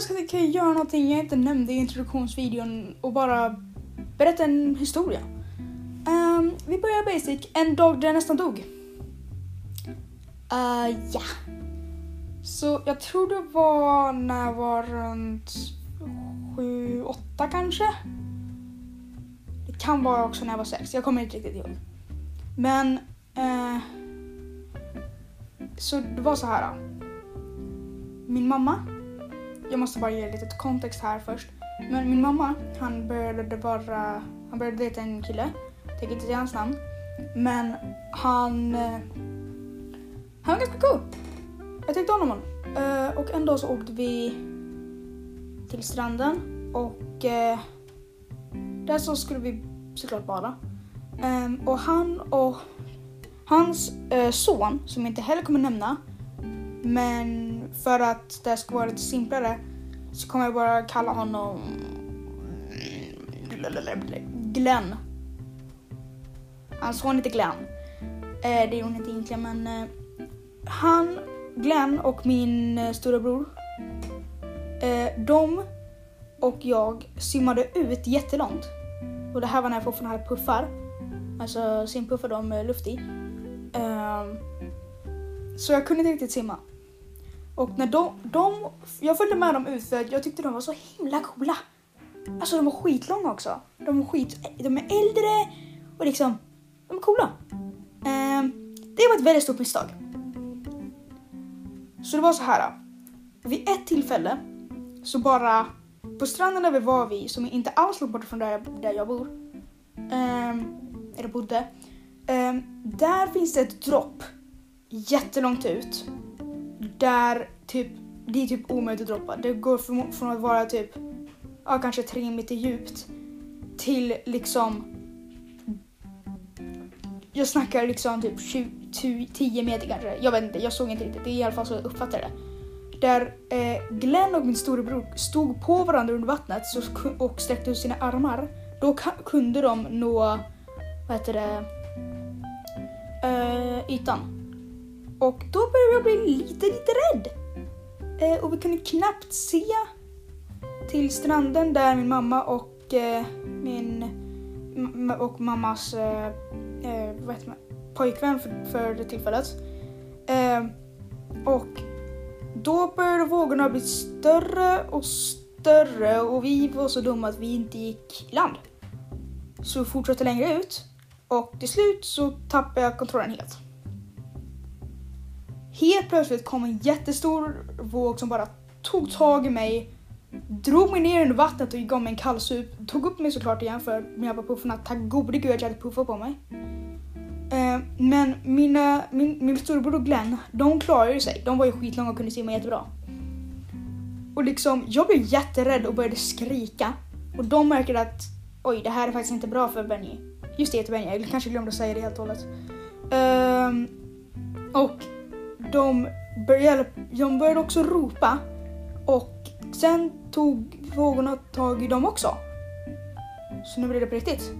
jag ska kan jag göra någonting jag inte nämnde i introduktionsvideon och bara berätta en historia. Ehm, vi börjar basic. En dag där jag nästan dog. Uh, ja. Så jag tror det var när jag var runt sju, åtta kanske. Det kan vara också när jag var sex. Jag kommer inte riktigt ihåg. Men eh, så det var så här. Min mamma. Jag måste bara ge lite kontext här först. Men min mamma, han började bara, han började dejta en kille. Tänker inte säga hans namn. Men han, eh, han var ganska cool. Jag tyckte om honom. Eh, och en dag så åkte vi till stranden och eh, där så skulle vi såklart bada. Ehm, och han och hans son, som jag inte heller kommer nämna, men för att det ska vara lite simplare så kommer jag bara kalla honom Glenn. Hans son heter Glenn. Eh, det är hon inte egentligen men eh, han, Glenn och min eh, storebror, de och jag simmade ut jättelångt. Och det här var när jag fortfarande hade puffar. Alltså simpuffar de med luft i. Ehm, så jag kunde inte riktigt simma. Och när de, de, jag följde med dem ut för att jag tyckte de var så himla coola. Alltså de var skitlånga också. De var skit, de är äldre och liksom, de är coola. Eh, det var ett väldigt stort misstag. Så det var så här. Vid ett tillfälle så bara på stranden där vi var vid, som är inte alls långt bort från där jag, där jag bor, eh, eller bodde, eh, där finns det ett dropp jättelångt ut. Där typ, det är typ omöjligt att droppa. Det går från, från att vara typ, ja kanske tre meter djupt till liksom jag snackar liksom typ 20, 10 meter kanske. Jag vet inte, jag såg inte riktigt. Det är i alla fall så jag uppfattade det. Där eh, Glenn och min storebror stod på varandra under vattnet så, och sträckte ut sina armar. Då kunde de nå, vad heter det, eh, ytan. Och då började jag bli lite, lite rädd. Eh, och vi kunde knappt se till stranden där min mamma och eh, min och mammas eh, eh, vad heter man, pojkvän för, för det tillfället. Eh, och då började vågorna bli större och större och vi var så dumma att vi inte gick i land. Så vi fortsatte längre ut och till slut så tappade jag kontrollen helt. Helt plötsligt kom en jättestor våg som bara tog tag i mig, drog mig ner under vattnet och gav mig en kallsup. Tog upp mig såklart igen för mina puffarna, tack gode gud att jag hade puffar på mig. Eh, men mina, min, min storebror och Glenn, de klarade sig. De var ju skitlånga och kunde simma jättebra. Och liksom, jag blev jätterädd och började skrika. Och de märkte att oj, det här är faktiskt inte bra för Benny. Just det, heter Benny. Jag kanske glömde säga det helt och hållet. Um, och de började, de började också ropa. Och sen tog vågorna tag i dem också. Så nu blev det på riktigt.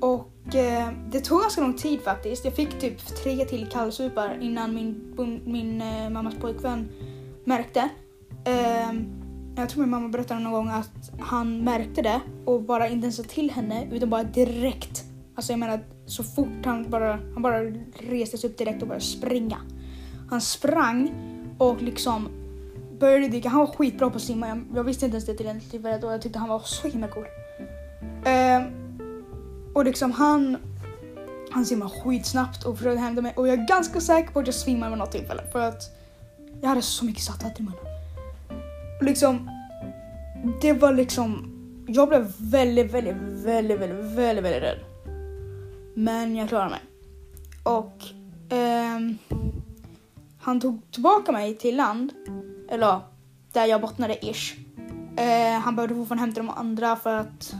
Och eh, det tog ganska lång tid faktiskt. Jag fick typ tre till kallsupar innan min, min eh, mammas pojkvän märkte. Eh, jag tror min mamma berättade någon gång att han märkte det och bara inte ens sa till henne utan bara direkt. Alltså jag menar så fort han bara, han bara reste sig upp direkt och började springa. Han sprang och liksom började dyka. Han var skitbra på att simma. Jag, jag visste inte ens det till en tillfället och jag tyckte han var så himla cool. Eh, och liksom han, han simmar skitsnabbt och försökte hämta mig och jag är ganska säker på att jag svimmade vid något tillfälle för att jag hade så mycket saltvatten i munnen. Och liksom, det var liksom, jag blev väldigt, väldigt, väldigt, väldigt, väldigt, väldigt rädd. Men jag klarade mig. Och ehm, han tog tillbaka mig till land, eller där jag bottnade ish. Eh, han behövde fortfarande hämta de andra för att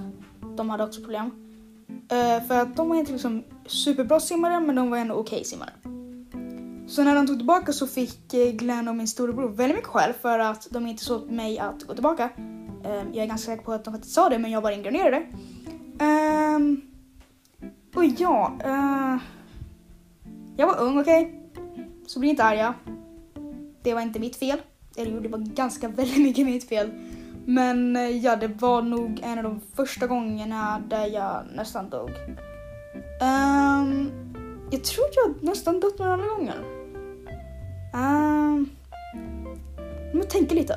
de hade också problem. Eh, för att de var inte liksom superbra simmare men de var ändå okej okay simmare. Så när de tog tillbaka så fick eh, Glenn och min storebror väldigt mycket skäll för att de inte såg mig att gå tillbaka. Eh, jag är ganska säker på att de faktiskt sa det men jag bara ignorerade det. Ehm, och ja, eh, jag var ung okej. Okay? Så bli inte arga. Det var inte mitt fel. Eller jo, det var ganska väldigt mycket mitt fel. Men eh, ja, det var nog en av de första gångerna där jag nästan dog. Um, jag tror jag nästan dött några andra gånger. Ehm, um, jag tänker lite.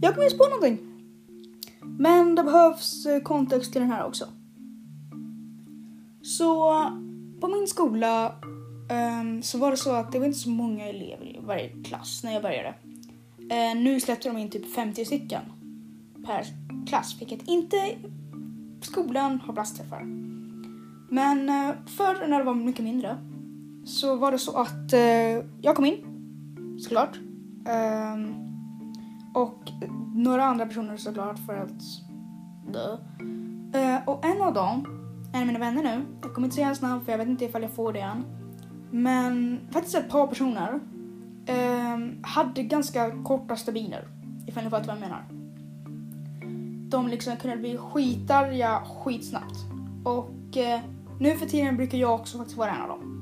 Jag kommer på någonting. Men det behövs eh, kontext till den här också. Så på min skola um, så var det så att det var inte så många elever i varje klass när jag började. Uh, nu släppte de in typ 50 stycken per klass, vilket inte skolan har plats till för. Men uh, förr när det var mycket mindre så var det så att uh, jag kom in, såklart. Um, och några andra personer såklart för att dö. Uh, och en av dem, en av mina vänner nu, jag kommer inte säga hans namn för jag vet inte ifall jag får det än. Men faktiskt ett par personer uh, hade ganska korta stubiner. Ifall ni fattar vad jag menar. De liksom kunde bli skitarga skitsnabbt. Och uh, nu för tiden brukar jag också faktiskt vara en av dem.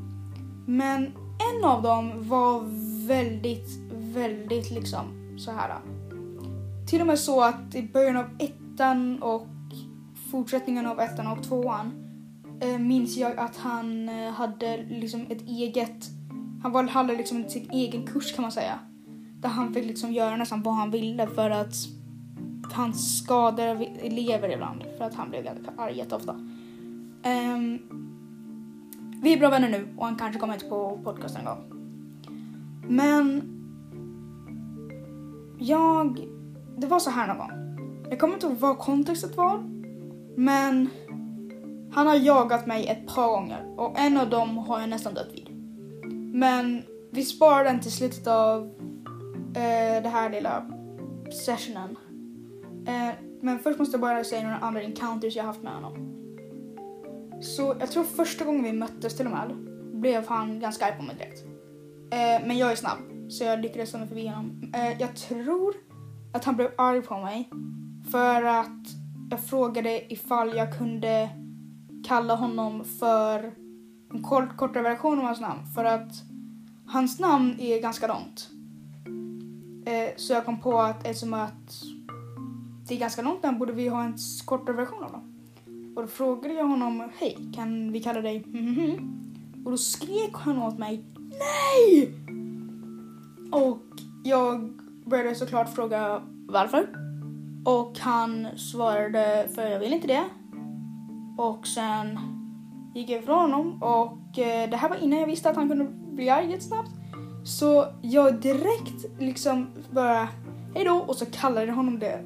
Men en av dem var väldigt, väldigt liksom så här till och med så att i början av ettan och fortsättningen av ettan och tvåan eh, minns jag att han eh, hade liksom ett eget, han var, hade liksom sin egen kurs kan man säga. Där han fick liksom göra nästan vad han ville för att han skadade elever ibland för att han blev ganska arg jätteofta. Um, vi är bra vänner nu och han kanske kommer hit på podcasten en gång. Men jag det var så här någon gång. Jag kommer inte ihåg vad kontextet var. Men han har jagat mig ett par gånger och en av dem har jag nästan dött vid. Men vi sparar den till slutet av eh, det här lilla sessionen. Eh, men först måste jag bara säga några andra encounters jag haft med honom. Så jag tror första gången vi möttes till och med blev han ganska arg på mig direkt. Eh, men jag är snabb så jag lyckades ta mig förbi honom. Eh, jag tror att han blev arg på mig för att jag frågade ifall jag kunde kalla honom för en kort, kortare version av hans namn för att hans namn är ganska långt. Eh, så jag kom på att eftersom att det är ganska långt namn borde vi ha en kortare version av dem. Och då frågade jag honom, hej, kan vi kalla dig mm -hmm. Och då skrek han åt mig, nej! Och jag började såklart fråga varför. Och han svarade för jag vill inte det. Och sen gick jag ifrån honom och eh, det här var innan jag visste att han kunde bli arg jättesnabbt. Så jag direkt liksom bara hejdå och så kallade jag honom det.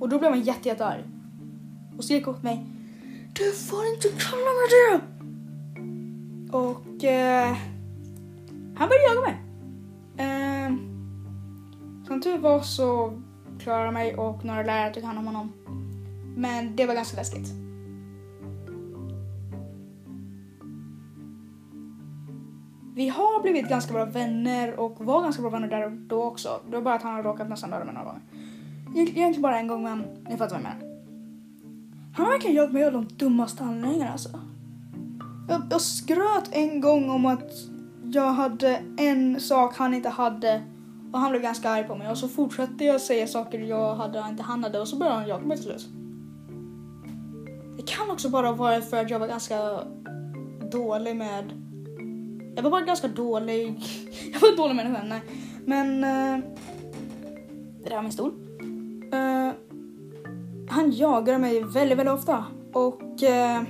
Och då blev han jätte, jättearg. Och skrek åt mig Du får inte kalla mig det! Och eh, han började jaga mig. Eh, som tur var så klarade mig och några lärare tog hand om honom. Men det var ganska läskigt. Vi har blivit ganska bra vänner och var ganska bra vänner där och då också. Det var bara att han har råkat nästan döda mig några gånger. Egentligen bara en gång men ni fattar vad jag menar. Han har verkligen gjort mig av de dummaste anledningarna alltså. Jag, jag skröt en gång om att jag hade en sak han inte hade och han blev ganska arg på mig och så fortsatte jag säga saker jag hade och inte han hade och så började han jaga mig till slut. Det kan också bara vara för att jag var ganska dålig med... Jag var bara ganska dålig. jag var dålig med människa, nej. Men... Uh, det där var min stol. Uh, han jagade mig väldigt, väldigt ofta och... Uh,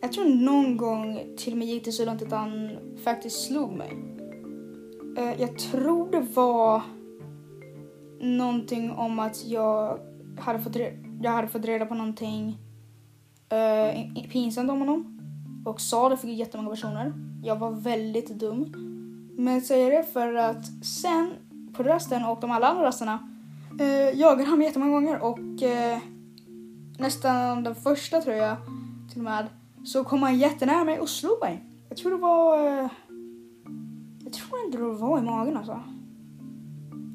jag tror någon gång till och med gick det så långt att han faktiskt slog mig. Eh, jag tror det var någonting om att jag hade fått, jag hade fått reda på någonting eh, pinsamt om honom och sa det för jättemånga personer. Jag var väldigt dum. Men jag säger det för att sen på rösten och de alla andra rösterna eh, jagade han mig jättemånga gånger och eh, nästan den första tror jag till och med så kom han jättenära mig och slog mig. Jag tror det var eh, jag tror inte det var i magen alltså.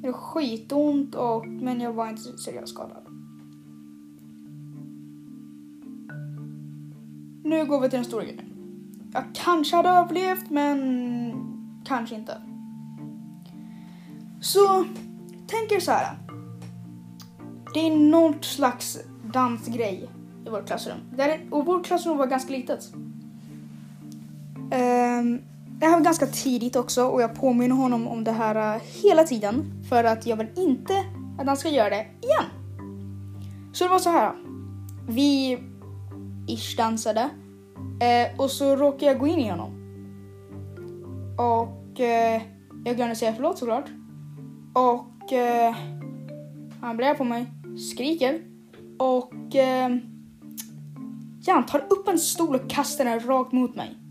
Det var skitont och, men jag var inte seriöst skadad. nu går vi till den stora grejen. Jag kanske hade överlevt men kanske inte. Så tänk er så här. Det är något slags dansgrej i vårt klassrum. Och vårt klassrum var ganska litet. Um, det här var ganska tidigt också och jag påminner honom om det här eh, hela tiden för att jag vill inte att han ska göra det igen. Så det var så här. Vi ish dansade eh, och så råkade jag gå in i honom. Och eh, jag glömde säga förlåt såklart. Och han blir på mig, skriker och ja, han tar upp en stol och kastar den rakt mot mig.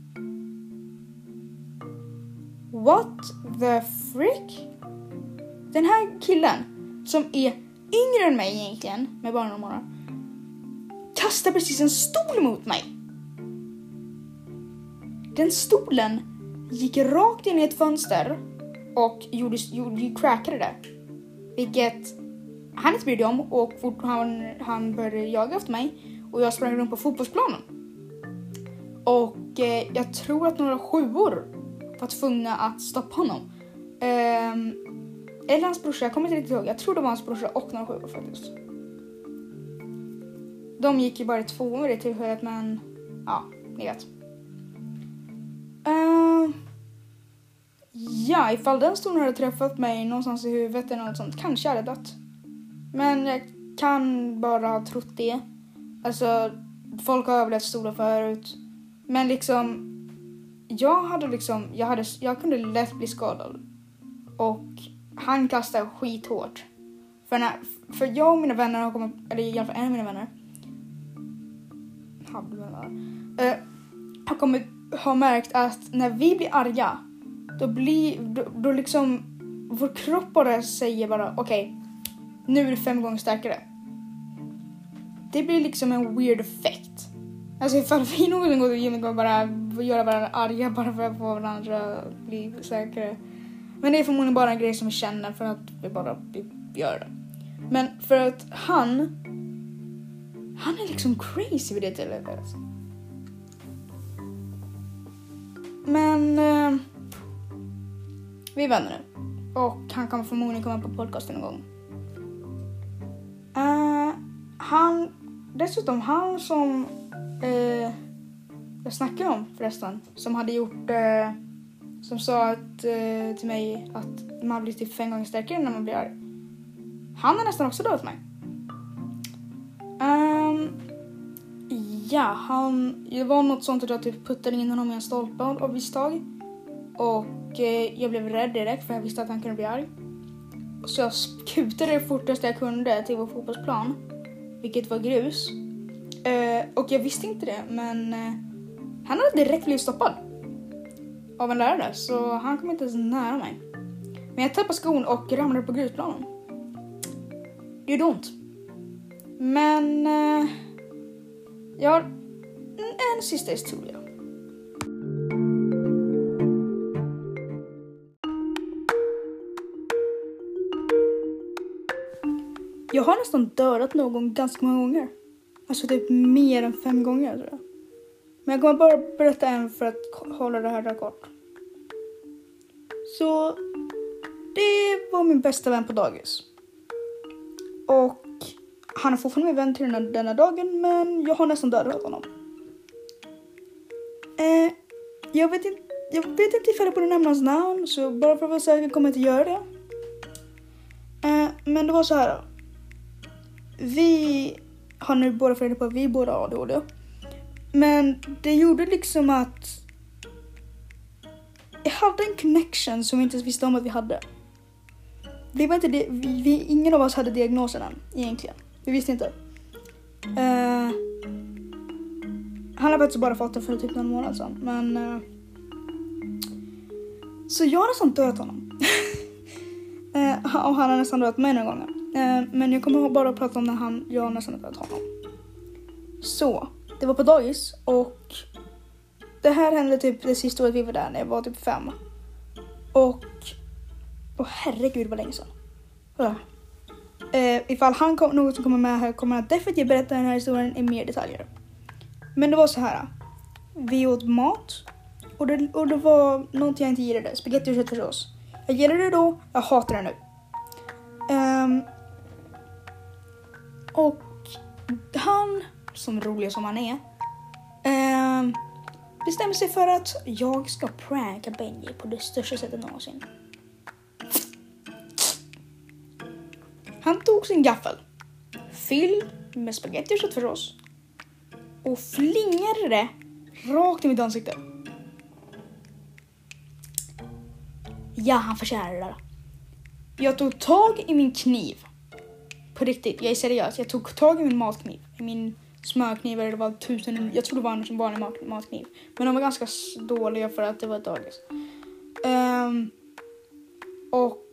What the frick? Den här killen, som är yngre än mig egentligen, med bara några månader, kastar precis en stol mot mig. Den stolen gick rakt in i ett fönster och gjorde, gjorde, crackade det. Vilket han inte brydde om och fort, han, han började jaga efter mig och jag sprang runt på fotbollsplanen. Och eh, jag tror att några sjuor var tvungna att stoppa honom. Um, eller hans brorsa, jag kommer inte riktigt ihåg. Jag tror det var hans brorsa och några sjuor faktiskt. De gick ju bara i tvåan vid det tillfället men ja, ni vet. Uh, ja, ifall den stolen hade träffat mig någonstans i huvudet eller något sånt kanske jag hade dött. Men jag kan bara ha trott det. Alltså, folk har överlevt stolar förut. Men liksom, jag hade liksom, jag, hade, jag kunde lätt bli skadad. Och han kastade skithårt. För, när, för jag och mina vänner har kommit, eller i alla fall en av mina vänner. Uh, har kommit, har märkt att när vi blir arga, då blir, då, då liksom, vår kropp bara säger bara okej, okay, nu är du fem gånger starkare. Det blir liksom en weird effekt. Alltså ifall vi någonsin går till gymmet och bara göra varandra arga bara för att få varandra att bli säkrare. Men det är förmodligen bara en grej som vi känner för att vi bara vi gör det. Men för att han, han är liksom crazy vid det tillfället. Alltså. Men eh, vi är vänner nu. Och han kommer förmodligen komma på podcasten någon gång. Eh, han, dessutom han som eh, jag snackade om förresten, som hade gjort, eh, som sa att, eh, till mig att man blir typ fem gånger starkare när man blir arg. Han har nästan också dödat mig. Um, ja, han, det var något sånt att jag typ puttade in honom i en stolpe av misstag. Och eh, jag blev rädd direkt för jag visste att han kunde bli arg. Så jag kutade det fortaste jag kunde till vår fotbollsplan, vilket var grus. Eh, och jag visste inte det, men eh, han hade direkt blivit stoppad av en lärare, så han kom inte ens nära mig. Men jag tappade skon och ramlade på grusplanen. Det gjorde ont. Men eh, jag har en sista historia. Jag har nästan dödat någon ganska många gånger. Alltså typ mer än fem gånger tror jag. Men jag kommer bara berätta en för att hålla det här kort. Så det var min bästa vän på dagis. Och han är fortfarande min vän till denna, denna dagen men jag har nästan dödat honom. Eh, jag vet inte jag vet inte ifall jag borde nämna hans namn så bara för att vara säker kommer jag inte göra det. Eh, men det var så här. Vi har nu båda fått reda på att vi båda har ADHD. Men det gjorde liksom att jag hade en connection som vi inte ens visste om att vi hade. Det var inte det, vi, vi, ingen av oss hade diagnosen än egentligen. Vi visste inte. Uh, han har faktiskt bara fått det för typ någon månad sedan. Men... Uh, så jag har nästan dödat honom. uh, och han har nästan dödat mig några gånger. Men jag kommer bara att prata om när han, jag nästan dödat honom. Så, det var på dagis och det här hände typ det sista året vi var där när jag var typ fem. Och, oh, herregud vad länge sedan. Uh. Uh, ifall han kom, någon som kommer med här kommer han definitivt berätta den här historien i mer detaljer. Men det var så här. vi åt mat och det, och det var någonting jag inte gillade. Spagetti och köttfärssås. Jag gillade det då, jag hatar det nu. Um, och han, som rolig som han är, eh, bestämmer sig för att jag ska pranka Benji på det största sättet någonsin. Han tog sin gaffel, fylld med spagetti och köttfärssås och flingade det rakt i mitt ansikte. Ja, han förtjänade det där. Jag tog tag i min kniv. På riktigt, jag är seriös. Jag tog tag i min matkniv. I min smörknivar, eller det var tusen, jag tror det var en vanlig mat, matkniv. Men de var ganska dåliga för att det var ett dagis. Um, och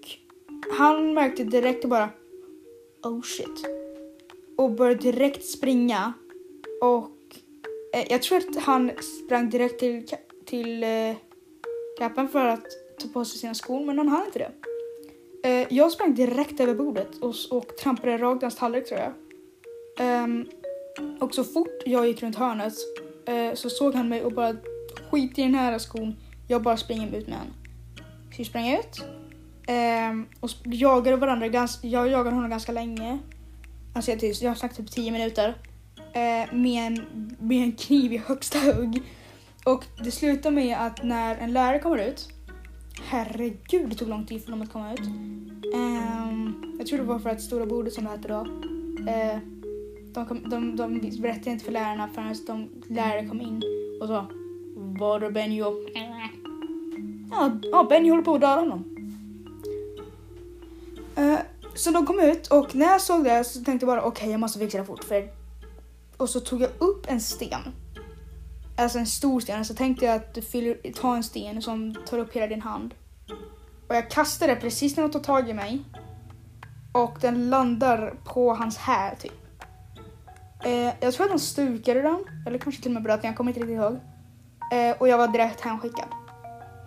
han märkte direkt och bara oh shit. Och började direkt springa. Och eh, jag tror att han sprang direkt till, till eh, kappen för att ta på sig sina skor, men han hann inte det. Eh, jag sprang direkt över bordet och, och trampade rakt i hans tallrik tror jag. Um, och så fort jag gick runt hörnet eh, så såg han mig och bara skit i den här skon, jag bara springer ut med den. Så ehm, vi sprang ut och jagade varandra, ganska, jag jagade honom ganska länge. Alltså jag, jag har sagt typ 10 minuter. Eh, med, en, med en kniv i högsta hugg. Och det slutar med att när en lärare kommer ut Herregud, det tog lång tid för dem att komma ut. Ehm, jag tror det var för att stora bordet som det hette då. Eh, de, kom, de, de berättade inte för lärarna förrän de lärare kom in och sa Var är Benny? Och, ja, ja, Benny håller på att döda honom. Uh, så de kom ut och när jag såg det så tänkte jag bara okej jag måste fixa det fort. För... Och så tog jag upp en sten. Alltså en stor sten. Så tänkte jag att du fyller, ta en sten som tar upp hela din hand. Och jag kastade precis när de tog tag i mig. Och den landar på hans här typ. Eh, jag tror att de stukade den. Eller kanske till och med bröt den, jag kommer inte riktigt ihåg. Eh, och jag var direkt hemskickad.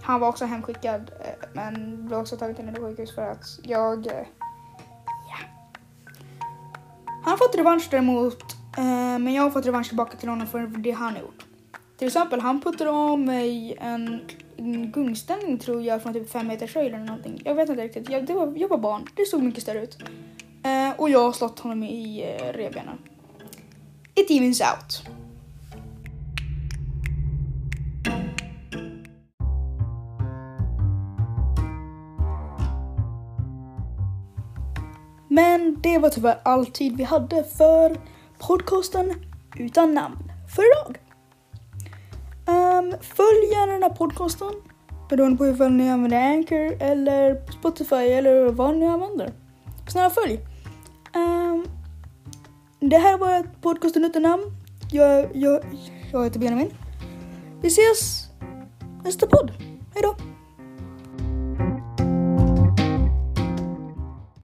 Han var också hemskickad eh, men blev också tagen till ett sjukhus för att jag... Eh, yeah. Han har fått revansch däremot. Eh, men jag har fått revansch tillbaka till honom för det han har gjort. Till exempel, han puttade av mig en, en gungställning tror jag från typ fem meters höjd eller någonting. Jag vet inte riktigt. Jag, det var, jag var barn. Det såg mycket större ut. Eh, och jag har slått honom i eh, revbenen. It evens out. Men det var tyvärr all tid vi hade för podcasten utan namn för idag. Um, följ gärna den här podcasten beroende på ifall ni använder Anchor eller Spotify eller vad ni använder. Snälla följ. Det här var podcasten utan namn. Jag, jag, jag heter Benjamin. Vi ses nästa podd. Hejdå!